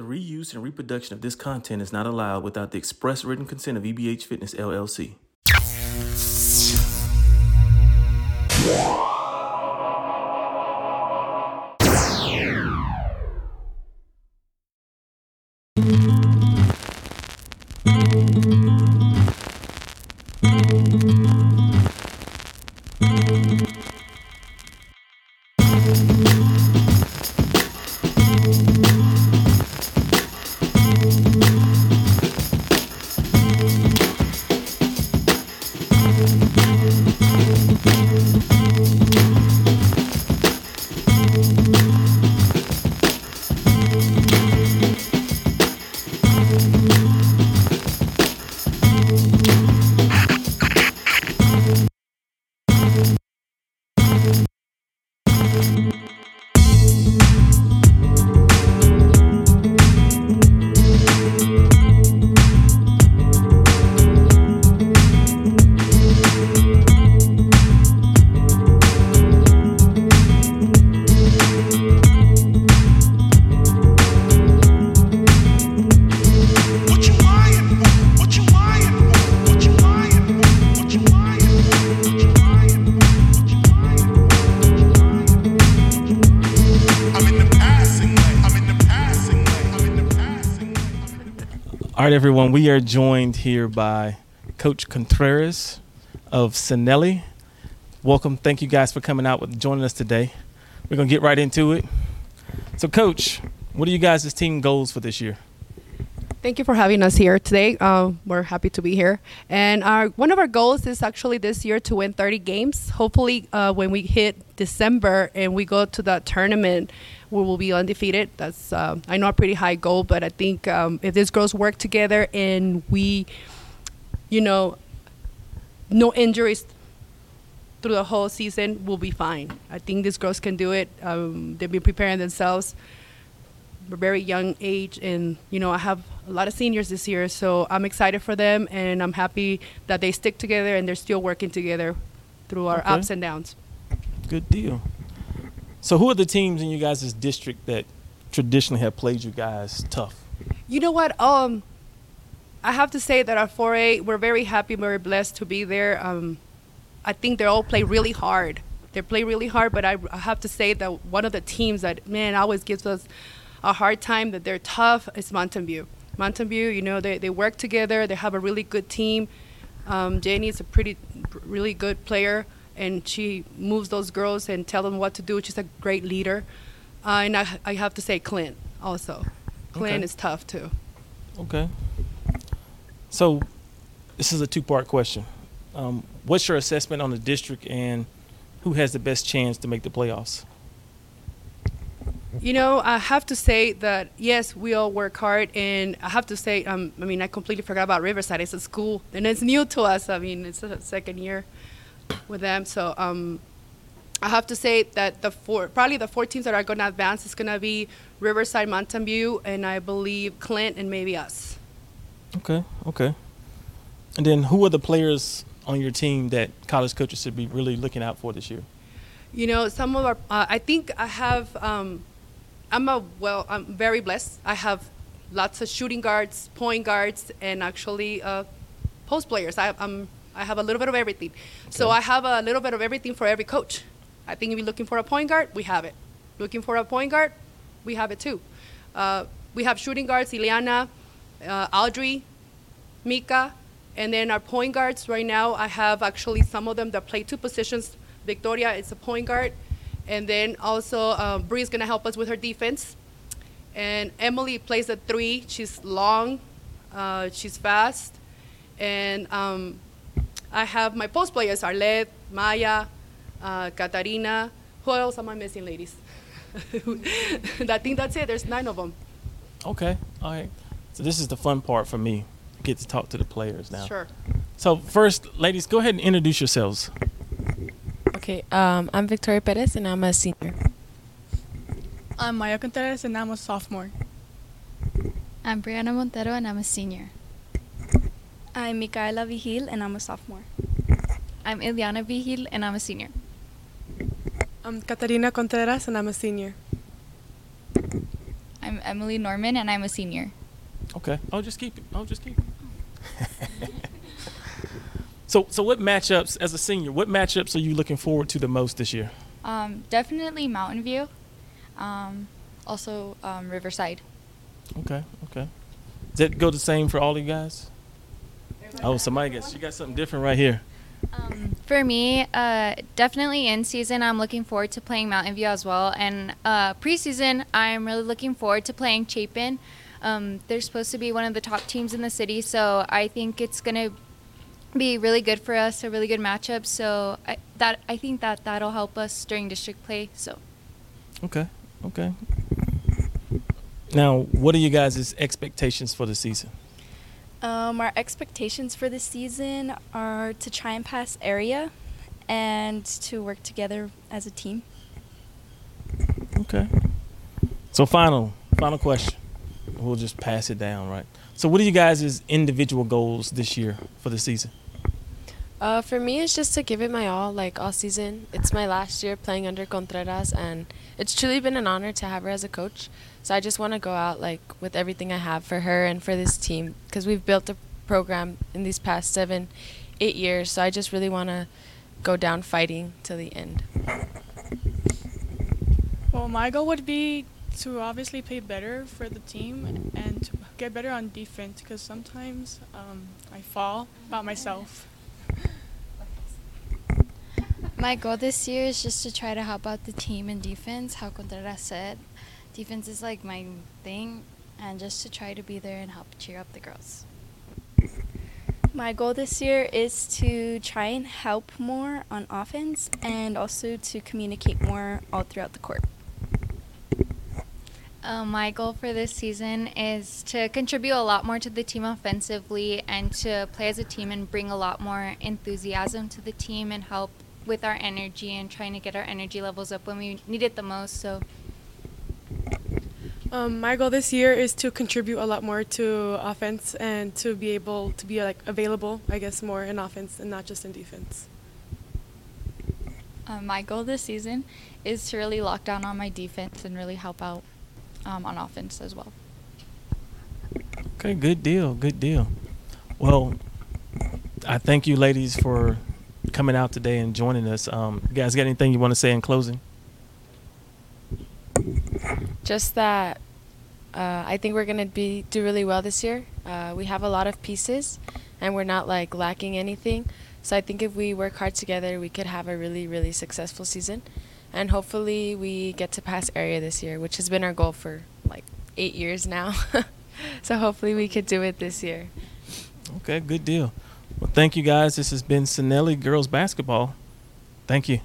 The reuse and reproduction of this content is not allowed without the express written consent of EBH Fitness LLC. Right, everyone, we are joined here by Coach Contreras of San Eli. Welcome. Thank you guys for coming out with joining us today. We're to get right into it. So, Coach, what are you guys' team goals for this year? Thank you for having us here today. Uh, we're happy to be here. And our one of our goals is actually this year to win 30 games. Hopefully, uh, when we hit December and we go to that tournament, we will be undefeated. That's uh, I know a pretty high goal, but I think um, if these girls work together and we, you know, no injuries through the whole season, we'll be fine. I think these girls can do it. Um, they've been preparing themselves very young age and you know i have a lot of seniors this year so i'm excited for them and i'm happy that they stick together and they're still working together through our Okay. ups and downs Good deal. So, who are the teams in you guys' district that traditionally have played you guys tough? you know what um i have to say that our 4a we're very happy very blessed to be there um i think they all play really hard they play really hard but I, I have to say that one of the teams that man always gives us a hard time that they're tough is mountain view mountain view you know they, they work together they have a really good team um, Jenny is a pretty really good player and she moves those girls and tell them what to do she's a great leader uh, and I, I have to say clint also clint Okay. is tough too Okay. So, this is a two part question. Um, what's your assessment on the district and who has the best chance to make the playoffs? You know, I have to say that yes, we all work hard, and I have to say, um, I mean, I completely forgot about Riverside. It's a school, and it's new to us. I mean, it's a second year with them, so um, I have to say that the four, probably the four teams that are going to advance is going to be Riverside, Mountain View, and I believe Clint, and maybe us. Okay, okay. And then who are the players on your team that college coaches should be really looking out for this year? You know, some of our, uh, I think I have, um, I'm a, well, I'm very blessed. I have lots of shooting guards, point guards, and actually uh, post players. I, I'm, I have a little bit of everything. So I have a little bit of everything for every coach. I think if you're looking for a point guard, we have it. Looking for a point guard, we have it too. Uh, we have shooting guards, Ileana, uh, Audrey, Mika, and then our point guards right now, I have actually some of them that play two positions. Victoria is a point guard, and then also um, Bree is gonna help us with her defense. And Emily plays a three. She's long, uh, she's fast, and um, I have my post players: Arlette, Maya, uh, Katarina. Who else am I missing, ladies? I think that's it. There's nine of them. Okay, all right. So, this is the fun part for me. I get to talk to the players now. Sure. So, first, ladies, go ahead and introduce yourselves. Okay, um, I'm Victoria Perez and I'm a senior. I'm Maya Contreras and I'm a sophomore. I'm Brianna Montero and I'm a senior. I'm Micaela Vigil and I'm a sophomore. I'm Ileana Vigil and I'm a senior. I'm Catarina Contreras and I'm a senior. I'm I'm Emily Norman, and I'm a senior. Okay. I'll just keep it. I'll just keep it. so, so what matchups as a senior? What matchups are you looking forward to the most this year? Um, definitely Mountain View. Um, also um, Riverside. Okay. Okay. Does that go the same for all of you guys? Oh, somebody gets you got something different right here. Um, for me, uh, definitely in season, I'm looking forward to playing Mountain View as well. And uh, preseason, I'm really looking forward to playing Chapin. Um, they're supposed to be one of the top teams in the city, so I think it's gonna be really good for us, a really good matchup. So I, that I think that that'll help us during district play. So Okay. Okay. Now, what are you guys' expectations for the season? Um, our expectations for this season are to try and pass area and to work together as a team. Okay. So final, final question. We'll just pass it down, right? So what are you guys' individual goals this year for the season? Uh, for me, it's just to give it my all, like all season. It's my last year playing under Contreras, and it's truly been an honor to have her as a coach. So I just want to go out like with everything I have for her and for this team, because we've built a program in these past seven, eight years. So I just really want to go down fighting till the end. Well, my goal would be to obviously play better for the team and to get better on defense because sometimes um, I fall about myself. My goal this year is just to try to help out the team in defense. How Contreras said, defense is like my thing, and just to try to be there and help cheer up the girls. My goal this year is to try and help more on offense and also to communicate more all throughout the court. Uh, my goal for this season is to contribute a lot more to the team offensively and to play as a team and bring a lot more enthusiasm to the team and help with our energy and trying to get our energy levels up when we need it the most. So, Um, my goal this year is to contribute a lot more to offense and to be able to be like available, I guess, more in offense and not just in defense. Um, my goal this season is to really lock down on my defense and really help out um, on offense as well. Okay, good deal, good deal. Well, I thank you, ladies, for coming out today and joining us. Um, you guys, got anything you want to say in closing? Just that uh, I think we're gonna be do really well this year. Uh, we have a lot of pieces, and we're not like lacking anything. So I think if we work hard together, we could have a really really successful season, and hopefully we get to pass area this year, which has been our goal for like eight years now. so hopefully we could do it this year. Okay, good deal. Well, thank you, guys. This has been San Eli Girls Basketball. Thank you.